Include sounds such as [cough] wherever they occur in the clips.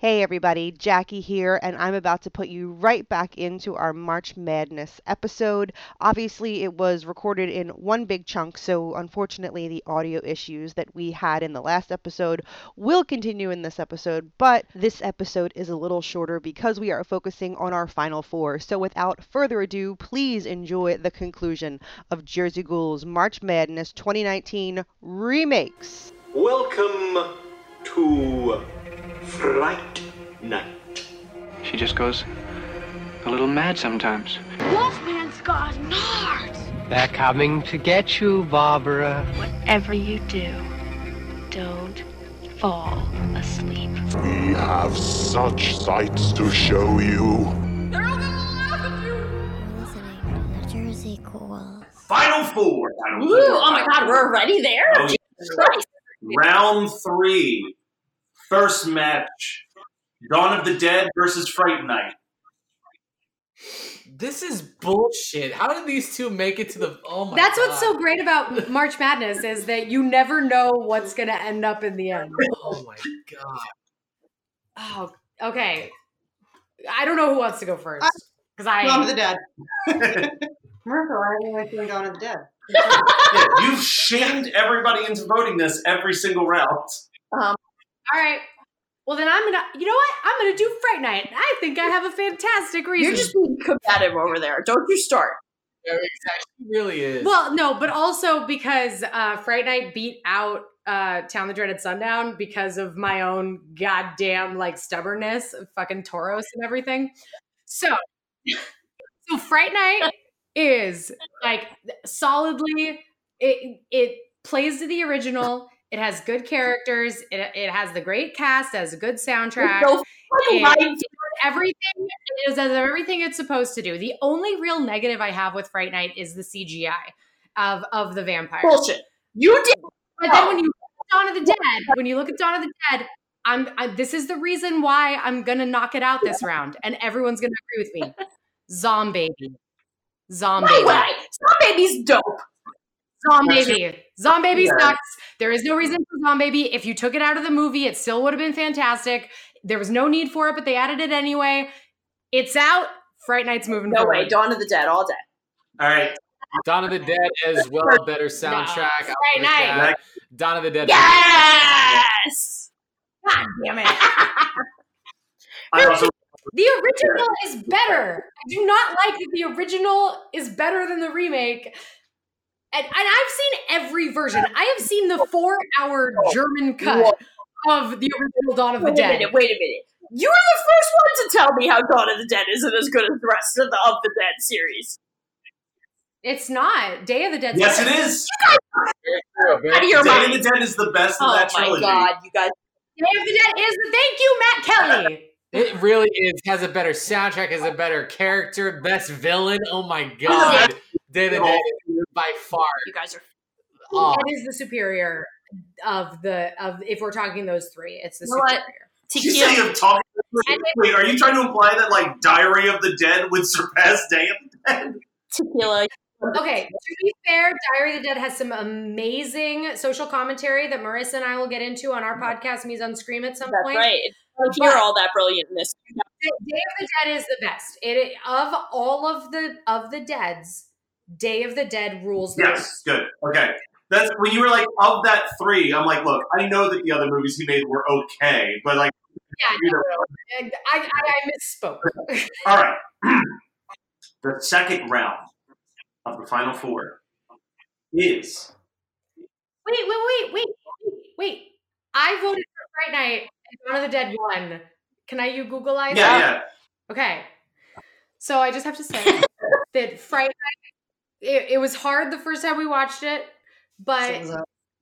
Hey everybody, Jackie here, and I'm about to put you right back into our March Madness episode. Obviously, it was recorded in one big chunk, so unfortunately, the audio issues that we had in the last episode will continue in this episode, but this episode is a little shorter because we are focusing on our final four. So without further ado, please enjoy the conclusion of Jersey Ghouls March Madness 2019 remakes. Welcome to Fright Night. She just goes a little mad sometimes. Wolfman's got nards. They're coming to get you, Barbara. Whatever you do, don't fall asleep. We have such sights to show you. They're all gonna laugh at you. listening to the Jersey Ghouls. Final four. Final Ooh, four. oh my god, we're already there? Oh, Jesus Christ. Round three. First match. Dawn of the Dead versus Fright Night. This is bullshit. How did these two make it to the? Oh my! That's God. what's so great about March Madness is that you never know what's going to end up in the end. Oh my god! Oh, okay. I don't know who wants to go first uh, because I. Dawn of the Dead. Marco, I haven't like Dawn of the Dead. Yeah, you've shamed everybody into voting this every single round. Um, All right. Well, then I'm gonna. You know what? I'm gonna do Fright Night. I think I have a fantastic reason. You're just being combative over there. Don't you start. Yeah, exactly. Really is. Well, no, but also because uh, Fright Night beat out uh, Town the Dreaded Sundown because of my own goddamn like stubbornness, of fucking Tauros and everything. So, so Fright Night is like solidly it it plays to the original. It has good characters. It, it has the great cast. Has a good soundtrack. So fucking It- right. it does everything it does everything it's supposed to do. The only real negative I have with Fright Night is the CGI of of the vampire. Bullshit. You did. But then when you look at Dawn of the Dead, when you look at Dawn of the Dead, I'm I, this is the reason why I'm gonna knock it out this round, and everyone's gonna agree with me. Zombie, zombie, Right, right. Stop baby's dope. Zombie, zombie Yeah. sucks. There is no reason for zombie. If you took it out of the movie, it still would have been fantastic. There was no need for it, but they added it anyway. It's out. Fright Night's moving No forward. way. Dawn of the Dead all day. All right. Dawn of the Dead as well. [laughs] Better soundtrack. I'll Fright Night. that. Dawn of the Dead. Yes. God damn it. [laughs] I also The original is better. I do not like that the original is better than the remake. And, and I've seen every version. I have seen the four hour German cut of the original Dawn of the Wait a Dead. minute. Wait a minute. You were the first one to tell me how Dawn of the Dead isn't as good as the rest of the of the Dead series. It's not. Day of the Dead. yes, it is. Out of your Day of the Dead is the best of Oh my god, you guys. Day of the Dead is the thank you, Matt Kelly. [laughs] It really is. Has a better soundtrack. Has a better character. Best villain. Oh my god! Day of the Dead is by far. You guys are. Oh, It is the superior of the of if we're talking those three. It's the You know what? superior. Did you say Tequila. of talking? Wait, are you trying to imply that like Diary of the Dead would surpass Day of the Dead? Tequila. [laughs] Okay, to be fair, Diary of the Dead has some amazing social commentary that Marissa and I will get into on our mm-hmm. podcast, Mise en Scream, at some That's point. right. I hear all that brilliantness. Day of the Dead is the best. It of all of the of the deads, Day of the Dead rules Yes, good. Okay. That's when you were like of that three. I'm like, look, I know that the other movies he made were okay, but like Yeah, no, no, I, I, I misspoke. [laughs] All right. [clears throat] the second round of the final four is Wait, wait, wait, wait, wait. I voted for Fright Night and Dawn of the Dead won. Can I you Googleize yeah, that? yeah. Okay. So I just have to say [laughs] that Fright Night, it, it was hard the first time we watched it, but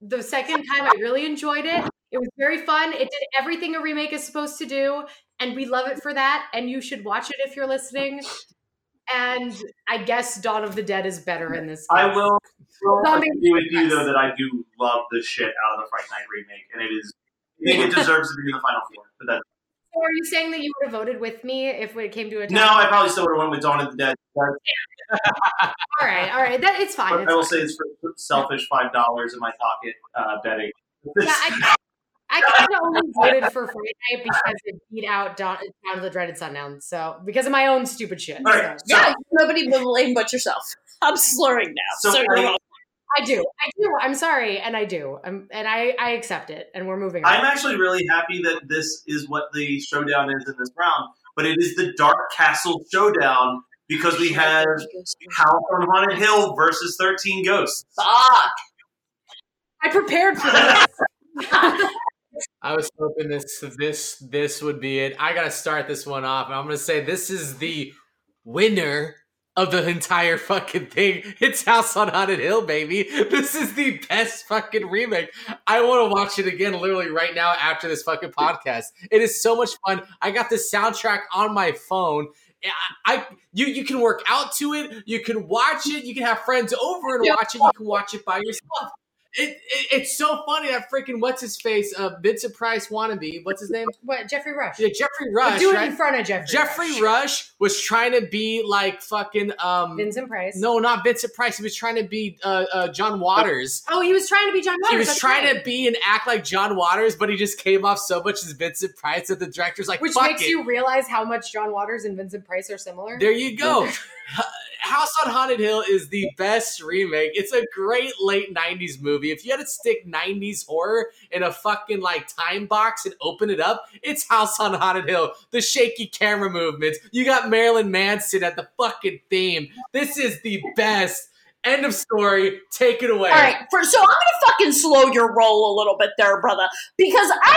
the second time I really enjoyed it. It was very fun. It did everything a remake is supposed to do, and we love it for that. And you should watch it if you're listening. And I guess Dawn of the Dead is better in this. I case. will, will Zombie agree with you though that I do love the shit out of the Fright Night remake, and it is. I think it deserves to be in the final four. But that, So are you saying that you would have voted with me if it came to a tie? no, I probably still would have went with Dawn of the Dead. [laughs] All right, all right. That it's fine. It's I will fine. say it's for selfish five dollars in my pocket uh, betting. Yeah, I, [laughs] I kind of only voted for Fright Night because it beat out Dawn, Dawn of the Dreaded Sundown. So because of my own stupid shit. All right, so. Yeah, nobody will blame but yourself. I'm slurring now. So So, you're I- welcome. I do. I do. I'm sorry, and I do. I'm, and I, I accept it, and we're moving on. I'm actually really happy that this is what the showdown is in this round, but it is the Dark Castle Showdown because we have House on Haunted Hill versus 13 Ghosts. Fuck. I prepared for this. [laughs] I was hoping this this this would be it. I gotta start this one off, and I'm gonna say this is the winner of the entire fucking thing. It's House on Haunted Hill, baby. This is the best fucking remake. I want to watch it again, literally right now after this fucking podcast. It is so much fun. I got the soundtrack on my phone. I, I you you can work out to it. You can watch it. You can have friends over and watch it. You can watch it by yourself. It, it, it's so funny that freaking what's his face, uh, Vincent Price wannabe. What's his name? what Geoffrey Rush? Yeah, Geoffrey Rush. do it right? in front of Geoffrey. Geoffrey Rush. Rush. was trying to be like fucking um. Vincent Price. No, not Vincent Price. He was trying to be uh, uh John Waters. Oh, he was trying to be John Waters. He was that's trying right. to be and act like John Waters, but he just came off so much as Vincent Price that the director's like, Which "Fuck makes it." you realize how much John Waters and Vincent Price are similar. There you go. [laughs] House on Haunted Hill is the best remake. It's a great late 90s movie. If you had to stick 90s horror in a fucking like time box and open it up, it's House on Haunted Hill. The shaky camera movements. You got Marilyn Manson at the fucking theme. This is the best. End of story. Take it away. All right, for, so I'm gonna fucking slow your roll a little bit there, brother, because I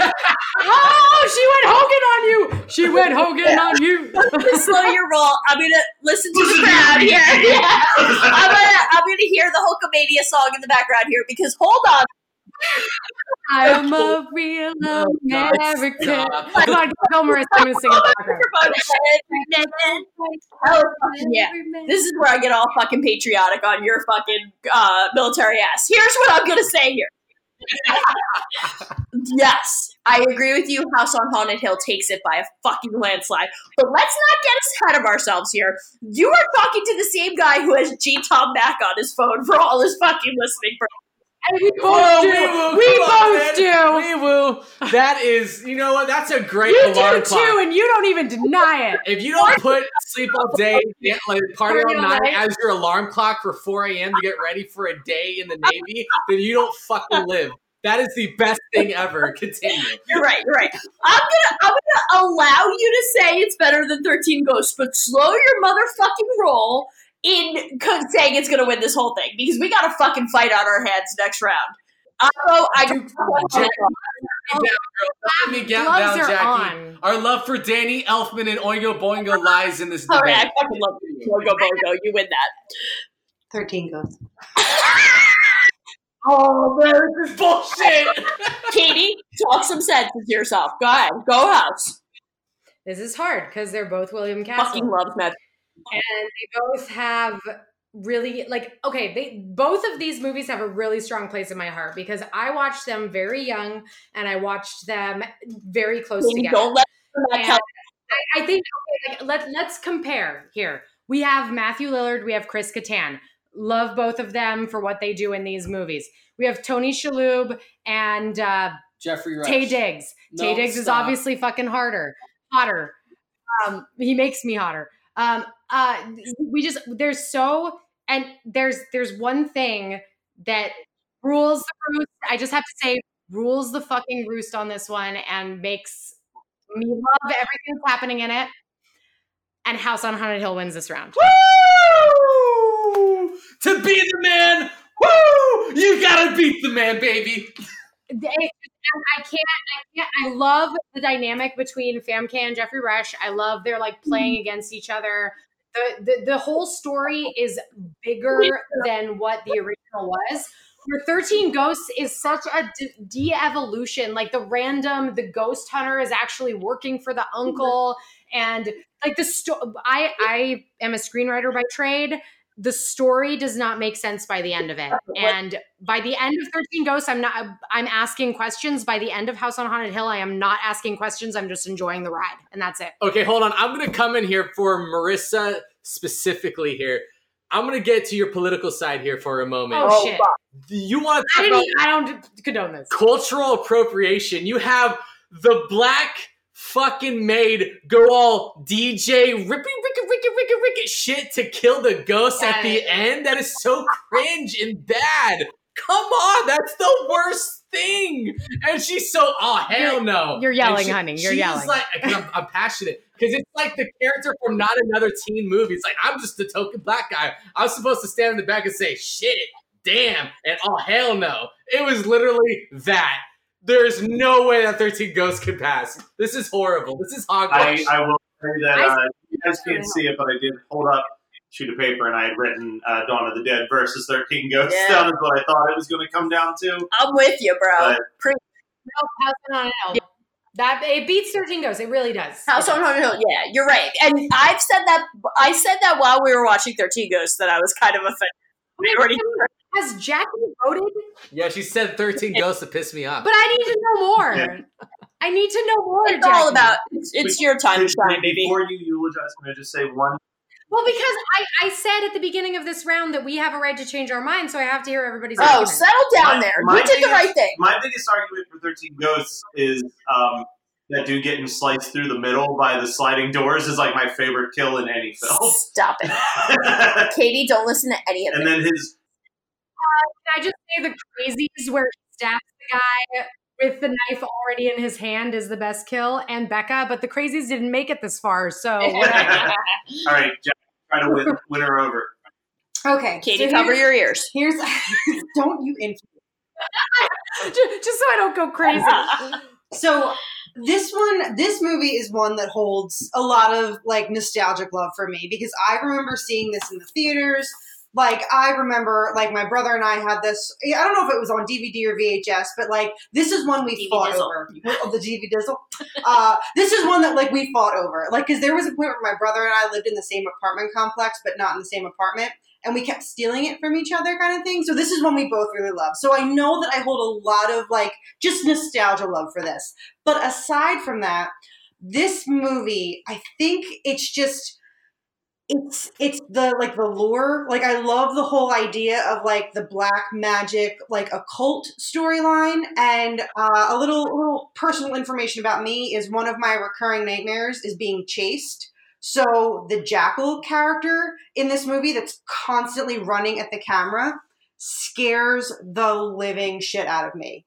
oh, she went Hogan on you. She went Hogan on you. [laughs] Slow your roll. I'm gonna listen to the crowd here. Yeah. I'm gonna I'm gonna hear the Hulkamania song in the background here because hold on. I'm a [laughs] real American. stop. Come on, Bill Murray. I'm going to sing in the background. Oh, yeah. This is where I get all fucking patriotic on your fucking uh, military ass. Here's what I'm gonna say here. Yes, I agree with you. House on Haunted Hill takes it by a fucking landslide. But let's not get ahead of ourselves here. You are talking to the same guy who has G Tom Mac on his phone for all his fucking listening. For- And we oh, both Whoa, do. we woo. We Come on, both do. We woo. That is, you know what? That's a great You alarm do clock. too, and you don't even deny it. If you don't put sleep all day, like party all night. as your alarm clock for 4 a.m. to get ready for a day in the Navy, then you don't fucking live. That is the best thing ever. Continue. You're right. You're right. I'm gonna I'm gonna allow you to say it's better than 13 Ghosts, but slow your motherfucking roll in co- saying it's gonna win this whole thing because we got a fucking fight on our hands next round. I. I Jackie, Let me get down, Jackie. on. Our love for Danny Elfman and Oingo Boingo lies in this All debate. right, I fucking love you. Go, go, go. You win that. 13 goes. [laughs] Oh, This is bullshit. [laughs] Catie, talk some sense into yourself. Go ahead. Go house. This is hard because they're both William Castle. Fucking loves Matt. And they both have really like okay they both of these movies have a really strong place in my heart because i watched them very young and i watched them very close Catie, together don't let Matt And tell I, I think okay, like, let, let's compare here we have matthew lillard we have chris Kattan. love both of them for what they do in these movies we have tony shalhoub and uh, Geoffrey Rush. Taye Diggs. Tay No, Diggs is obviously fucking harder, hotter. Um, he makes me hotter. Um, uh, we just there's so and there's there's one thing that rules the roost. I just have to say rules the fucking roost on this one and makes Me love everything that's happening in it. And House on Haunted Hill wins this round. Woo! To be the man, woo! You gotta beat the man, baby. [laughs] I can't, I can't, I love the dynamic between Famke and Geoffrey Rush. I love they're like playing mm-hmm. against each other. The, the, the whole story is bigger than what the original was. Where 13 Ghosts is such a de evolution. Like the random, the ghost hunter is actually working for the mm-hmm. uncle. And like the story, I, I am a screenwriter by trade. The story does not make sense by the end of it. And by the end of 13 Ghosts, I'm not, I'm asking questions. By the end of House on Haunted Hill, I am not asking questions. I'm just enjoying the ride. And that's it. Okay, hold on. I'm gonna come in here for Marissa specifically here. I'm gonna get to your political side here for a moment. Oh, shit. You want to I, talk didn't, about I don't condone this. cultural appropriation? You have the black fucking maid go all DJ rippy ricky ricky ricky ricky shit to kill the ghost at the end. That is so cringe and bad. Come on, that's the worst thing. And she's so oh hell no. you're yelling, And she- honey, you're she's yelling. Like 'cause I'm, I'm passionate because it's like the character from not another teen movie. It's like I'm just the token black guy. I was supposed to stand in the back and say shit, damn, and oh hell no. It was literally that. There's no way that 13 Ghosts can pass. This is horrible. This is I, hogwash. I will say that I- uh, you guys can't see it, but I did hold up a sheet of paper and I had written uh, Dawn of the Dead versus 13 Ghosts Yeah. down is what I thought it was going to come down to. I'm with you, bro. But- Pre- No, House on Haunted Hill. That it beats 13 Ghosts. It really does. House on does. Haunted Hill. Yeah, you're right. And I've said that. I said that while we were watching Thirteen Ghosts that I was kind of offended. I already. Has Jackie voted? yeah, she said 13 [laughs] Ghosts to piss me off. But I need to know more. Yeah. I need to know more. It's all about. It's, it's your time to Did- shine, baby. Before you eulogize, can I just say one? Well, because I, I said at the beginning of this round that we have a right to change our mind, so I have to hear everybody's Oh, argument. settle down My- there. my You did the right thing. My biggest argument for 13 Ghosts is um, that dude getting sliced through the middle by the sliding doors is like my favorite kill in any film. Stop it, [laughs] Catie. Don't listen to any of it. and then his Can I just say the crazies where he stabs the guy with the knife already in his hand is the best kill, and Becca, but the crazies didn't make it this far, so. [laughs] All right, Jack, try to win, win her over. Okay. Catie, so cover your ears. Here's [laughs] don't you influence. [laughs] just, just so I don't go crazy. So this one, this movie is one that holds a lot of like nostalgic love for me because I remember seeing this in the theaters. Like I remember, like my brother and I had this. I don't know if it was on DVD or VHS, but like this is one we DVD fought dizzle. over. [laughs] Oh, the DVD dizzle. uh, this is one that like we fought over. Like because there was a point where my brother and I lived in the same apartment complex, but not in the same apartment, and we kept stealing it from each other, kind of thing. So this is one we both really love. So I know that I hold a lot of like just nostalgia love for this. But aside from that, this movie, I think it's just it's it's the like the lure. Like I love the whole idea of like the black magic, like occult storyline. And uh, a little little personal information about me is one of my recurring nightmares is being chased. So the jackal character in this movie that's constantly running at the camera scares the living shit out of me.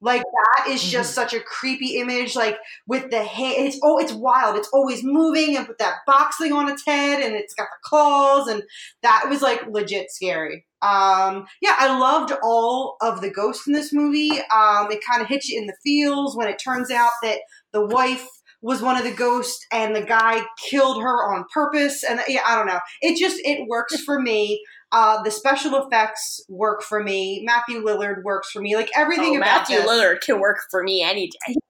Like that is just such a creepy image. Like with the hand, it's oh, it's wild. It's always moving, and with that box thing on its head, and it's got the claws, and that was like legit scary. Um, yeah, I loved all of the ghosts in this movie. Um, it kind of hits you in the feels when it turns out that the wife was one of the ghosts, and the guy killed her on purpose. And yeah, I don't know. It just it works for me. Uh, the special effects work for me. Matthew Lillard works for me. Like everything Oh, about Matthew this. Lillard can work for me any day. [laughs]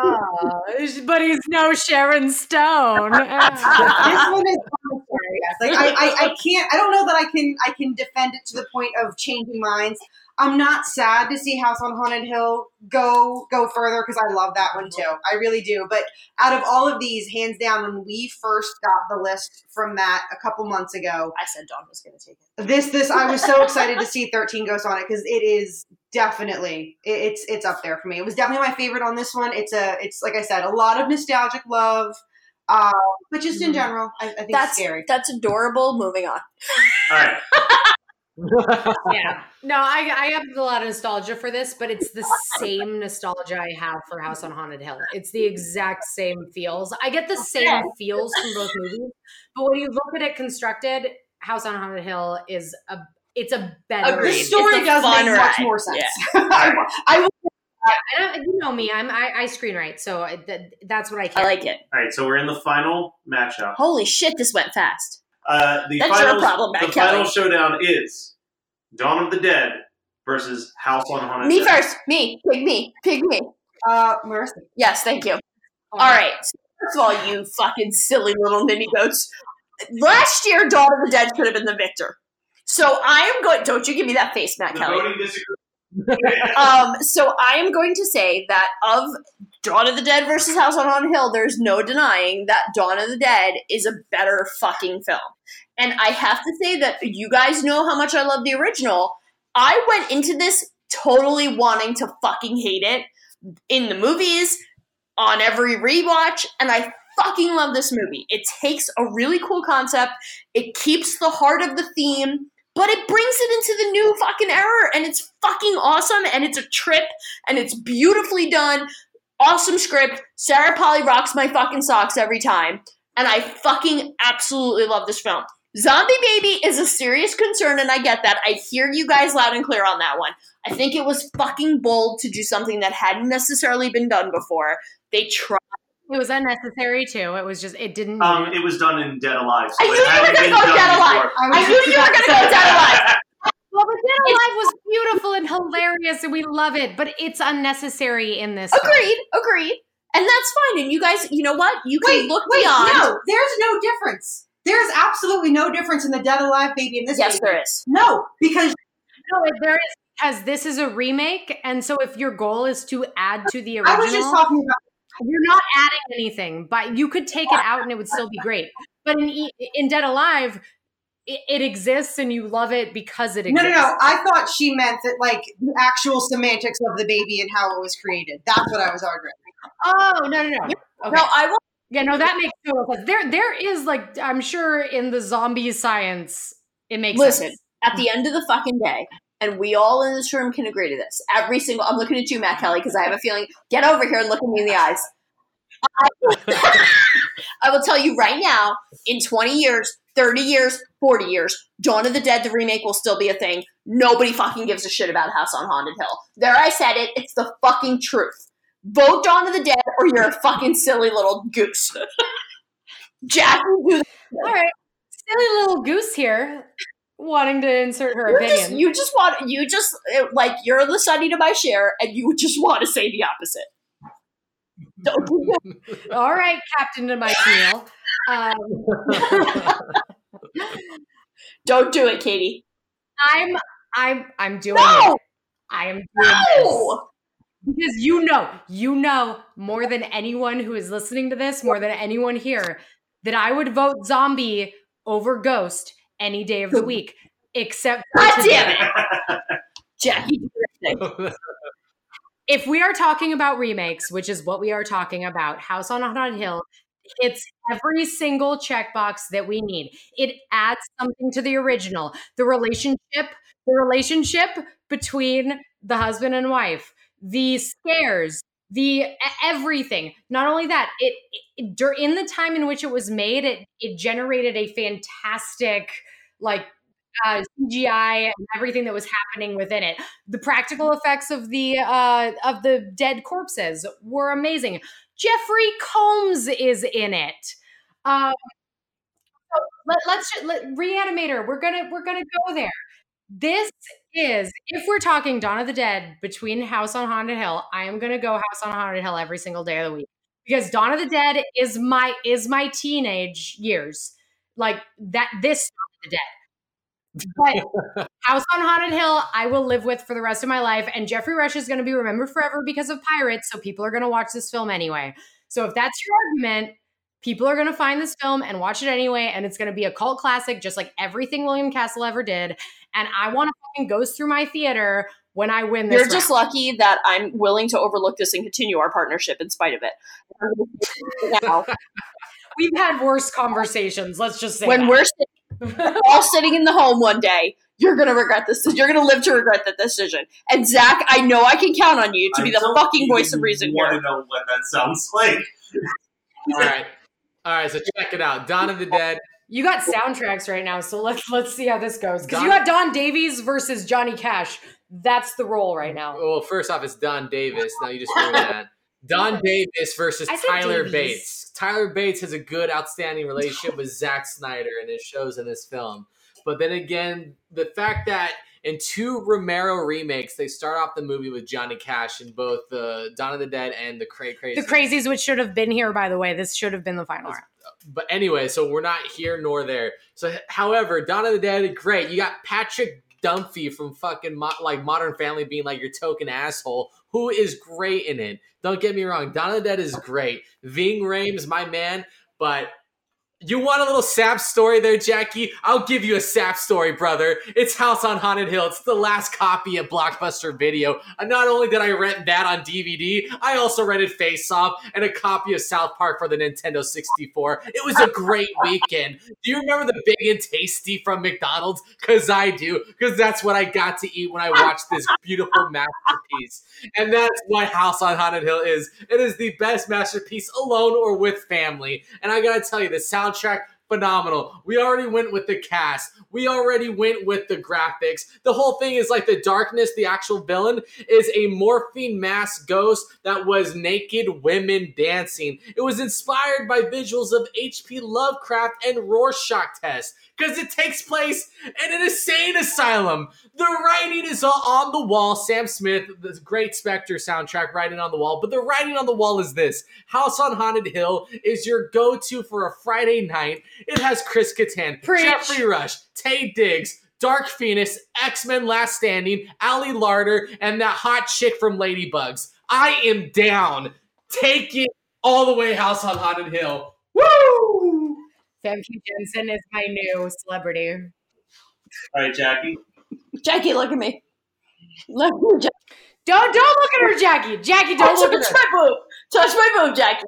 Oh, but he's no Sharon Stone. [laughs] this one is commentary. Like I, I, I can't. I don't know that I can. I can defend it to the point of changing minds. I'm not sad to see House on Haunted Hill go go further because I love that one too. I really do. But out of all of these, hands down, when we first got the list from that a couple months ago, I said Dawn was going to take it. this this I was so excited to see 13 Ghosts on it because it is definitely it, it's it's up there for me. It was definitely my favorite on this one. It's a it's like I said, a lot of nostalgic love, uh, but just in general, I, I think That's it's scary. that's adorable. Moving on. All right. [laughs] yeah. No, I, I have a lot of nostalgia for this, but it's the same nostalgia I have for House on Haunted Hill. It's the exact same feels. I get the same feels from both movies, but when you look at it constructed, House on Haunted Hill is a it's a better. Uh, the story does make much more sense. I, I will. I don't, you know me. I'm I, I screenwrite, so I- th- that's what I can. I like it. All right, so we're in the final matchup. Holy shit, this went fast. Uh, the That's final, your problem, the Kelly. final showdown is Dawn of the Dead versus House on Haunted Me Hill. first. Me. Pick me. Pick me. Uh, Marissa. Yes, thank you. All right. So first of all, you fucking silly little ninny goats. Last year, Dawn of the Dead could have been the victor. So I am going. Don't you give me that face, Matt The Kelly. voting disagree. Um, so I am going to say that of Dawn of the Dead versus House on Haunted Hill, there's no denying that Dawn of the Dead is a better fucking film. And I have to say that you guys know how much I love the original. I went into this totally wanting to fucking hate it in the movies, on every rewatch, and I fucking love this movie. It takes a really cool concept, it keeps the heart of the theme, but it brings it into the new fucking era, and it's fucking awesome, and it's a trip, and it's beautifully done. Awesome script. Sarah Polley rocks my fucking socks every time, and I fucking absolutely love this film. Zombie Baby is a serious concern, and I get that. I hear you guys loud and clear on that one. I think it was fucking bold to do something that hadn't necessarily been done before. They tried. It was unnecessary too. It was just it didn't. Um, it was done in Dead Alive. So I knew you were gonna go Dead Alive. before. I knew you were gonna go Dead Alive. well, but Dead Alive was beautiful and hilarious, and we love it. But it's unnecessary in this. film. Agreed, agreed. And that's fine. And you guys, you know what? You can Wait, look wait, beyond. no, there's no difference. There's absolutely no difference in the Dead Alive baby in this. Yes, baby. there is. No, because No, there is because this is a remake, and so if your goal is to add to the original, I was just talking about. You're not adding anything. But you could take it out, and it would still be great. But in E- in Dead Alive, it, it exists, and you love it because it exists. No, no, no. I thought she meant that, like, the actual semantics of the baby and how it was created. That's what I was arguing. Oh no, no, no. Okay. No, I will. Yeah, no, that makes total sense. There, there is like I'm sure in the zombie science, it makes Listen, sense. at the end of the fucking day, and we all in this room can agree to this. Every single, I'm looking at you, Matt Kelly, because I have a feeling. Get over here and look at me in the eyes. I, [laughs] I will tell you right now, in 20 years, 30 years, 40 years, Dawn of the Dead, the remake will still be a thing. Nobody fucking gives a shit about House on Haunted Hill. There, I said it. It's the fucking truth. Vote Dawn of the Dead, or you're a fucking silly little goose. [laughs] Jackie, All right, silly little goose here, wanting to insert her You're opinion. just, you just want you just uh, like you're the Sonny to my Cher, and you just want to say the opposite. Don't do that. [laughs] All right, Captain to my meal. Um, [laughs] Don't do it, Catie. I'm, I'm, I'm doing No! it. I am doing this. No! Because you know, you know more than anyone who is listening to this, more than anyone here, that I would vote zombie over ghost any day of the week, except God damn it, [laughs] Jackie. do your thing. [laughs] If we are talking about remakes, which is what we are talking about, House on Haunted Hill hits every single checkbox that we need. It adds something to the original. The relationship, the relationship between the husband and wife, the scares, the everything. Not only that, it, it in the time in which it was made, it it generated a fantastic like uh, CGI and everything that was happening within it. The practical effects of the uh, of the dead corpses were amazing. Jeffrey Combs is in it. Um, let, let's ju- let, reanimator. We're gonna we're gonna go there. This is if we're talking Dawn of the Dead between House on Haunted Hill. I am gonna go House on Haunted Hill every single day of the week because Dawn of the Dead is my is my teenage years. Like that. This Dawn of the Dead. But [laughs] House on Haunted Hill, I will live with for the rest of my life. And Geoffrey Rush is going to be remembered forever because of pirates. So people are going to watch this film anyway. So if that's your argument, people are going to find this film and watch it anyway. And it's going to be a cult classic, just like everything William Castle ever did. And I want to fucking goes through my theater when I win this. You're just lucky that I'm willing to overlook this and continue our partnership in spite of it. Now, [laughs] We've had worse conversations. Let's just say when that. we're, sit- we're [laughs] all sitting in the home one day, You're gonna regret this. You're gonna live to regret that decision. And Zack, I know I can count on you to be the fucking voice of reason want here. to know what that sounds like. [laughs] All right. All right, so check it out. Dawn of the Dead. You got soundtracks right now, so let's let's see how this goes. Because you got Don Davies versus Johnny Cash. That's the role right now. Well, first off, it's Don Davis. Now you just ruined [laughs] that. Don Davis versus Tyler Davies. Bates. Tyler Bates has a good, outstanding relationship with Zack Snyder, and it shows in this film. But then again, the fact that in two Romero remakes, they start off the movie with Johnny Cash in both the Dawn of the Dead and the Cray Crazy. The Crazies, which should have been here, by the way. This should have been the final round. But anyway, so we're not here nor there. So, however, Dawn of the Dead, great. You got Patrick Dumphy from fucking mo- like Modern Family being like your token asshole, who is great in it. Don't get me wrong, Dawn of the Dead is great. Ving Rhames, my man, but. You want a little sap story there, Jackie? I'll give you a sap story, brother. It's House on Haunted Hill. It's the last copy of Blockbuster Video. And not only did I rent that on DVD, I also rented Face Off and a copy of South Park for the Nintendo 64. It was a great [laughs] weekend. Do you remember the Big and Tasty from McDonald's? Because I do. Because that's what I got to eat when I watched this beautiful masterpiece. And that's what House on Haunted Hill is. It is the best masterpiece alone or with family. And I gotta tell you, the soundtrack phenomenal. We already went with the cast. We already went with the graphics. The whole thing is like the darkness, the actual villain is a morphine mask ghost that was naked women dancing. It was inspired by visuals of H.P. Lovecraft and Rorschach test because it takes place in an insane asylum. The writing is all on the wall. Sam Smith, the great Spectre soundtrack, writing on the wall. But the writing on the wall is this House on Haunted Hill is your go to for a Friday night. It has Chris Kattan, Preach. Geoffrey Rush, Taye Diggs, Dark Phoenix, X Men Last Standing, Ali Larter, and that hot chick from Ladybugs. I am down. Take it all the way, House on Haunted Hill. Woo! Famke Janssen is my new celebrity. All right, Jackie. Jackie, look at me. Look at me, Jackie. Don't don't look at her, Jackie. Jackie, don't Touch, look at her. touch my boob. Touch my boob, Jackie.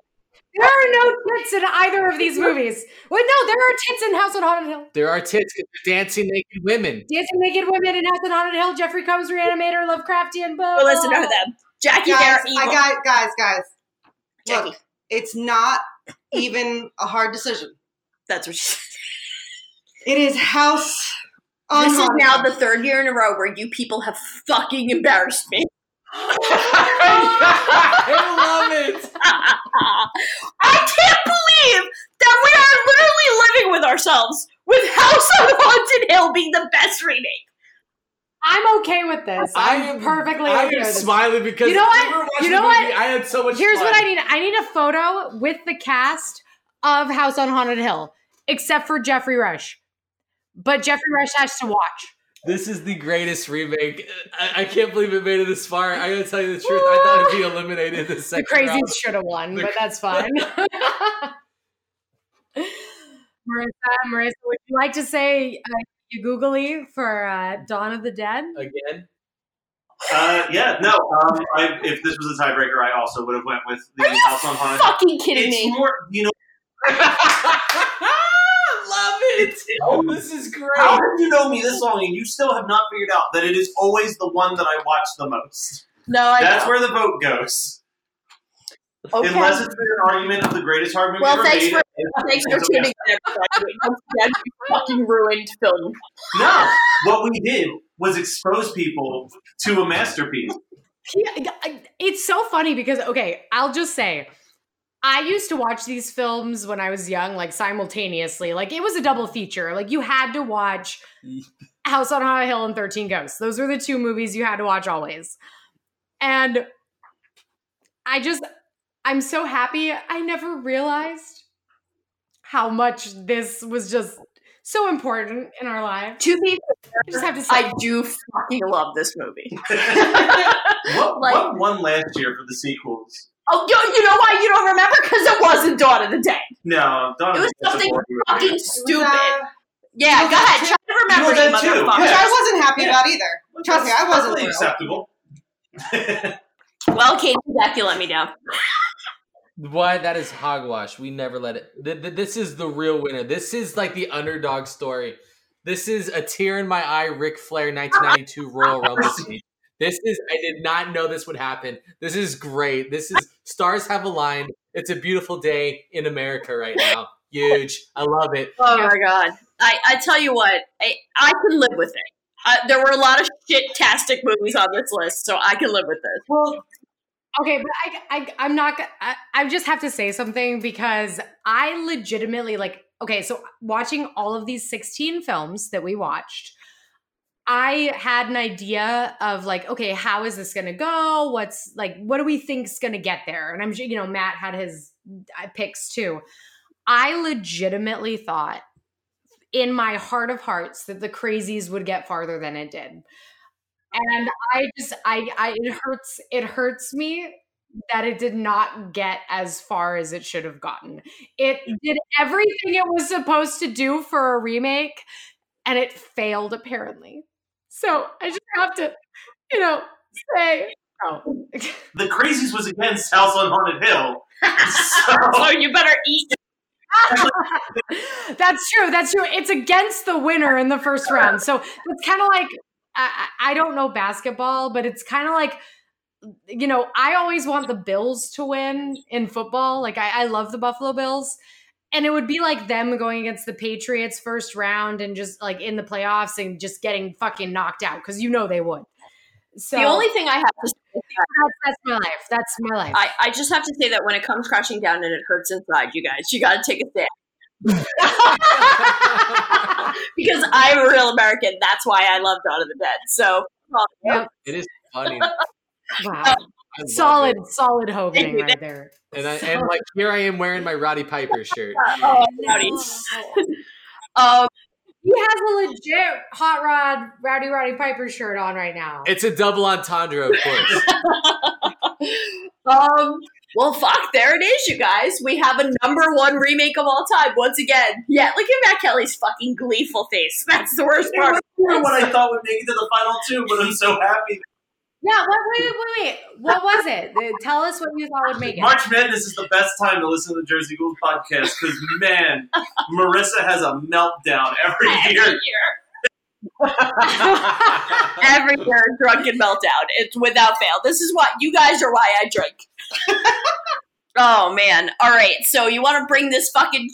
There are no tits in either of these movies. Wait, no, there are tits in House on Haunted Hill. There are tits, in dancing naked women. Dancing naked women in House on Haunted Hill. Jeffrey Combs, Reanimator, Lovecraftian. Blah, Well, listen to them. Jackie, guys, they're I got guys, guys. Jackie. Look, it's not even a hard decision. That's what she said. It is House on This is now Hill. the third year in a row where you people have fucking embarrassed me. I love it. [laughs] I can't believe that we are literally living with ourselves with House on Haunted Hill being the best remake. I'm okay with this. I I'm am perfectly I okay am this. smiling because You know what? we were watching You know what? movie, I had so much. Here's fun. what I need. I need a photo with the cast of House on Haunted Hill, except for Geoffrey Rush. But Geoffrey Rush has to watch. This is the greatest remake. I, I can't believe it made it this far. I gotta tell you the truth. I thought it'd be eliminated the The second round. crazies should have won, The but that's fine. [laughs] Marissa, Marissa, would you like to say uh, you googly for uh, Dawn of the Dead? Again, Uh, yeah, no. Um, I, if this was a tiebreaker, I also would have went with the Are you House on Haunted. Fucking kidding It's me? more, you know. [laughs] love it. This is great. How have you known me this long and you still have not figured out that it is always the one that I watch the most? No, I That's know. where the vote goes. Okay. Unless it's an argument of the greatest horror movie Well, ever thanks made. for it's- thanks for tuning in, everybody. Once again, you fucking ruined film. No, what we did was expose people to a masterpiece. [laughs] Yeah, it's so funny because okay, I'll just say I used to watch these films when I was young, like simultaneously. Like it was a double feature. Like you had to watch [laughs] House on Haunted Hill and 13 Ghosts. Those were the two movies you had to watch always. And I just I'm so happy I never realized how much this was just so important in our lives. To be fair, I just have to say I do fucking love this movie. [laughs] What, [laughs] Like- what won last year for the sequels? Oh, you, you know why you don't remember? Because it wasn't Dawn of the Dead. No, Dawn It was the something boring movie. fucking stupid. uh, yeah, go ahead. Try to remember, You you that too, motherfucker. which yeah. I wasn't happy Yeah. about either. Trust me, I wasn't perfectly acceptable. Well, Catie, Zack, you let me down. Why? That is hogwash. We never let it. Th- th- this is the real winner. This is like the underdog story. This is a tear in my eye, Ric Flair 1992 Royal Rumble [laughs] speech. This is, I did not know this would happen. This is great. This is, stars have aligned. It's a beautiful day in America right [laughs] now. Huge. I love it. Oh my god! I, I tell you what, I, I can live with it. Uh, there were a lot of shit-tastic movies on this list, so I can live with this. Well, okay, but I, I I'm not. I, I just have to say something because I legitimately like. Okay, so watching all of these 16 films that we watched, I had an idea of like, okay, how is this going to go? What's like, what do we think's going to get there? And I'm sure you know Matt had his uh, picks too. I legitimately thought in my heart of hearts that the crazies would get farther than it did. And I just I I it hurts it hurts me that it did not get as far as it should have gotten. It did everything it was supposed to do for a remake and it failed apparently. So I just have to, you know, say oh. [laughs] The Crazies was against House on Haunted Hill. [laughs] So, So you better eat. [laughs] That's true. That's true. It's against the winner in the first round. So it's kind of like I, I I don't know basketball, but it's kind of like you know I always want the Bills to win in football. Like I, I love the Buffalo Bills, and it would be like them going against the Patriots first round and just like in the playoffs and just getting fucking knocked out because you know they would. So the only thing I have to say is that that's, that's my life. That's my life. I, I just have to say that when it comes crashing down and it hurts inside, you guys, you got to take a stand. [laughs] because I'm a real American. That's why I love Dawn of the Dead. So, Yep. It is funny. Wow. I love solid, it. solid Hoganing right there. And I and like here I am wearing my Roddy Piper [laughs] shirt. [laughs] oh, howdy. [laughs] um, He has a legit hot rod Rowdy Roddy Piper shirt on right now. It's a double entendre, of course. um, well, fuck, there it is, you guys. We have a number one remake of all time once again. Yeah, look at Matt Kelly's fucking gleeful face. That's the worst it part. was what I thought would make it to the final two, but I'm so happy. Yeah, what, wait, wait, wait. What was it? Tell us what you thought would make it. March Madness is the best time to listen to the Jersey Ghouls podcast because man, Marissa has a meltdown every year. Every year. [laughs] Every year, drunken meltdown. It's without fail. This is what you guys are why I drink. [laughs] oh man. All right. So you want to bring this fucking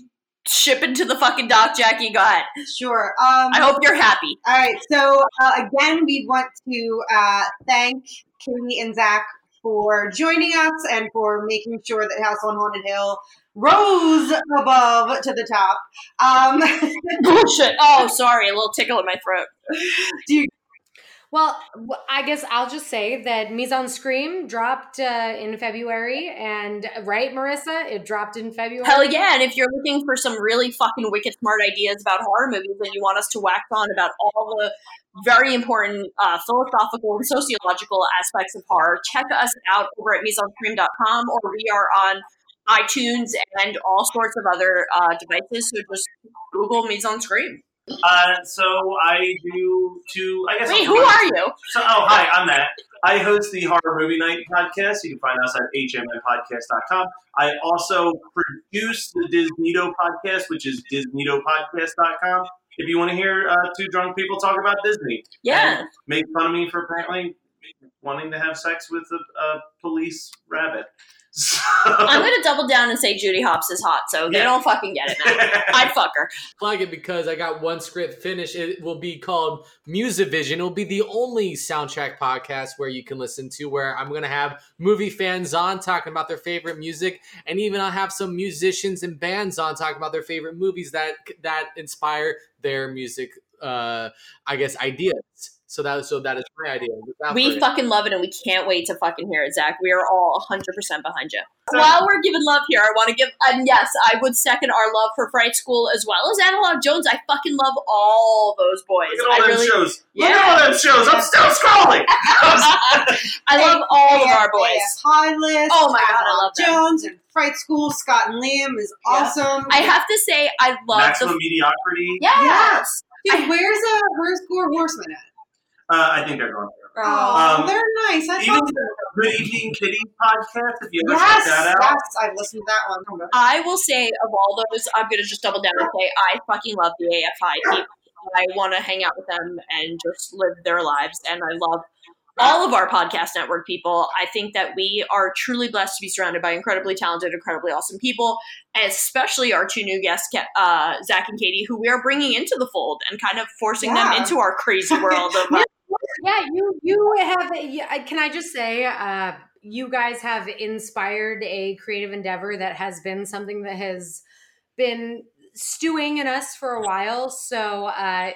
ship into the fucking dock, Jackie? Go ahead. Sure. Um, I hope you're happy. All right. So uh, again, we want to uh, thank Catie and Zack for joining us and for making sure that House on Haunted Hill rose above to the top. Um, [laughs] Bullshit. Oh, sorry. A little tickle in my throat. do you, Well, I guess I'll just say that Mise Scream dropped uh, in February, and right, Marissa, it dropped in February. Hell yeah. And if you're looking for some really fucking wicked smart ideas about horror movies and you want us to wax on about all the very important uh, philosophical and sociological aspects of horror, check us out over at misonscream.com or we are on iTunes and all sorts of other uh, devices. So just Google Mise Scream. Uh, so I do two. I guess. Wait, who are you? So, oh, hi, I'm Matt. I host the Horror Movie Night podcast. You can find us at hmnpodcast.com. I also produce the Disneydo podcast, which is disneydopodcast.com. If you want to hear uh, two drunk people talk about Disney, Yeah. make fun of me for apparently wanting to have sex with a, a police rabbit. So, I'm going to double down and say Judy Hopps is hot, so they Yeah. don't fucking get it, man. I'd [laughs] fuck her. like it because I got one script finished. It will be called Musivision. It'll be the only soundtrack podcast where you can listen to where I'm going to have movie fans on talking about their favorite music and even I'll have some musicians and bands on talking about their favorite movies that that inspire their music uh I guess ideas. So that so that is my idea. Look out for We fucking love it and we can't wait to fucking hear it, Zack. We are all 100% behind you. While we're giving love here, I want to give, and yes, I would second our love for Fright School as well as Analog Jones. I fucking love all those boys. Look at all I them really, shows. Yeah. Look at all them shows. I'm still scrolling. [laughs] [laughs] I love all of our boys. AF High List. Oh my God, I Analog love them. Jones and Fright School. Scott and Liam is awesome. I have to say, I love Maximum the. mediocrity. Yes! Dude, where's uh, where's Gore Horseman at? Uh, I think they're going there. Oh, Um, they're nice. I Even thought the Good Evening Kitty podcast, if you ever yes, check that out. yes, I've listened to that one. I will say, of all those, I'm going to just double down and say, I fucking love the AFI people. I want to hang out with them and just live their lives. And I love all of our podcast network people. I think that we are truly blessed to be surrounded by incredibly talented, incredibly awesome people, especially our two new guests, uh, Zack and Catie, who we are bringing into the fold and kind of forcing Yeah. them into our crazy [laughs] world of. uh, yeah, you you have. yeah, Can I just say, uh, you guys have inspired a creative endeavor that has been something that has been stewing in us for a while. So uh,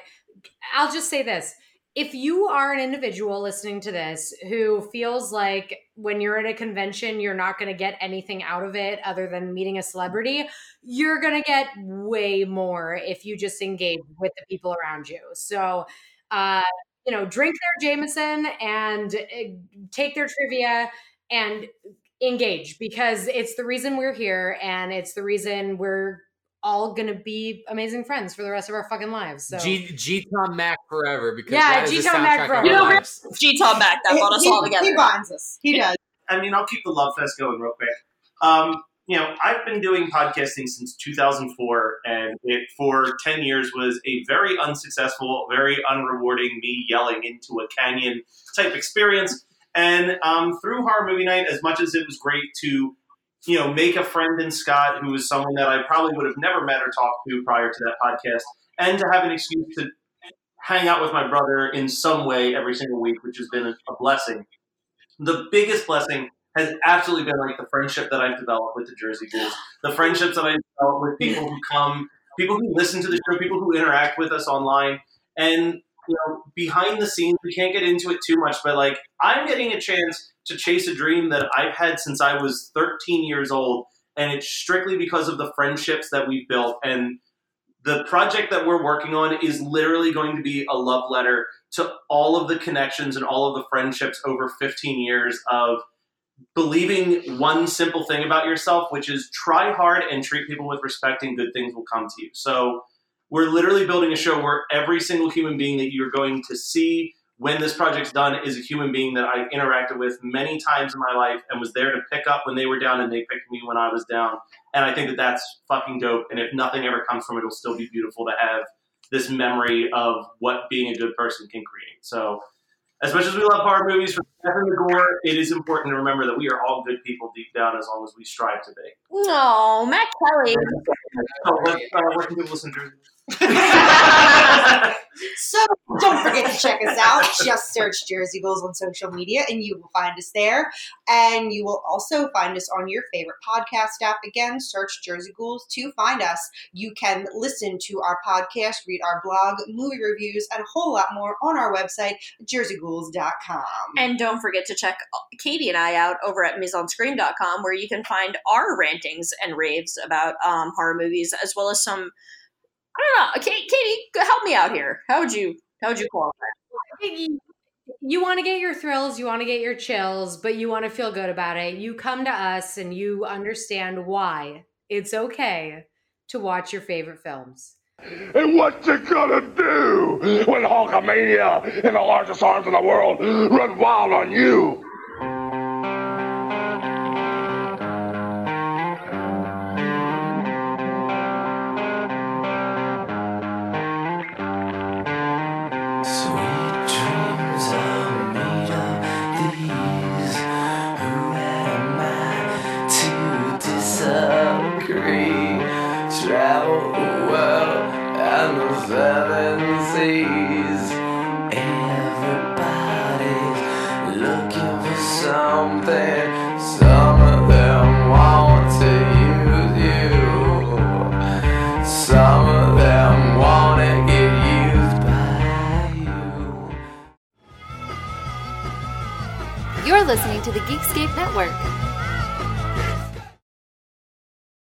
I'll just say this. If you are an individual listening to this who feels like when you're at a convention, you're not going to get anything out of it other than meeting a celebrity, you're going to get way more if you just engage with the people around you. So, uh, you know, drink their Jameson and uh, take their trivia and engage because it's the reason we're here and it's the reason we're all gonna be amazing friends for the rest of our fucking lives. So G G Tom Mac forever because Yeah, that is the G-Tom Mac soundtrack forever. You know. G Tom Mac that brought us all together. He binds us. He does. I mean, I'll keep the love fest going real quick. Um, you know, I've been doing podcasting since 2004, and it for 10 years was a very unsuccessful, very unrewarding, me yelling into a canyon type experience. And um, through horror movie night, as much as it was great to, you know, make a friend in Scott, who was someone that I probably would have never met or talked to prior to that podcast, and to have an excuse to hang out with my brother in some way every single week, which has been a, a blessing. The biggest blessing has absolutely been like the friendship that I've developed with the Jersey Ghouls, the friendships that I've developed with people who come, people who listen to the show, people who interact with us online, and you know, behind the scenes, we can't get into it too much, but like I'm getting a chance to chase a dream that I've had since I was 13 years old, and it's strictly because of the friendships that we've built. And the project that we're working on is literally going to be a love letter to all of the connections and all of the friendships over 15 years of believing one simple thing about yourself, which is try hard and treat people with respect, and good things will come to you. So, we're literally building a show where every single human being that you're going to see when this project's done is a human being that I've interacted with many times in my life and was there to pick up when they were down and they picked me when I was down. And I think that that's fucking dope. And if nothing ever comes from it, it'll still be beautiful to have this memory of what being a good person can create. So, as much as we love horror movies for the death and the gore, it is important to remember that we are all good people deep down as long as we strive to be. No, Matt Kelly. So, what, uh, where can people listen to? So don't forget to check us out. Just search Jersey Ghouls on social media and you will find us there. And you will also find us on your favorite podcast app. Again, search Jersey Ghouls to find us. You can listen to our podcast, read our blog, movie reviews, and a whole lot more on our website, jerseyghouls.com. And don't forget to check Catie and I out over at miseenscream.com where you can find our rantings and raves about um, horror movies as well as some I don't know. Catie, Catie, help me out here. How would you how would you qualify? you want to get your thrills, you want to get your chills, but you want to feel good about it. You come to us and you understand why it's okay to watch your favorite films. And what you gonna do when Hulkamania and the largest arms in the world run wild on you?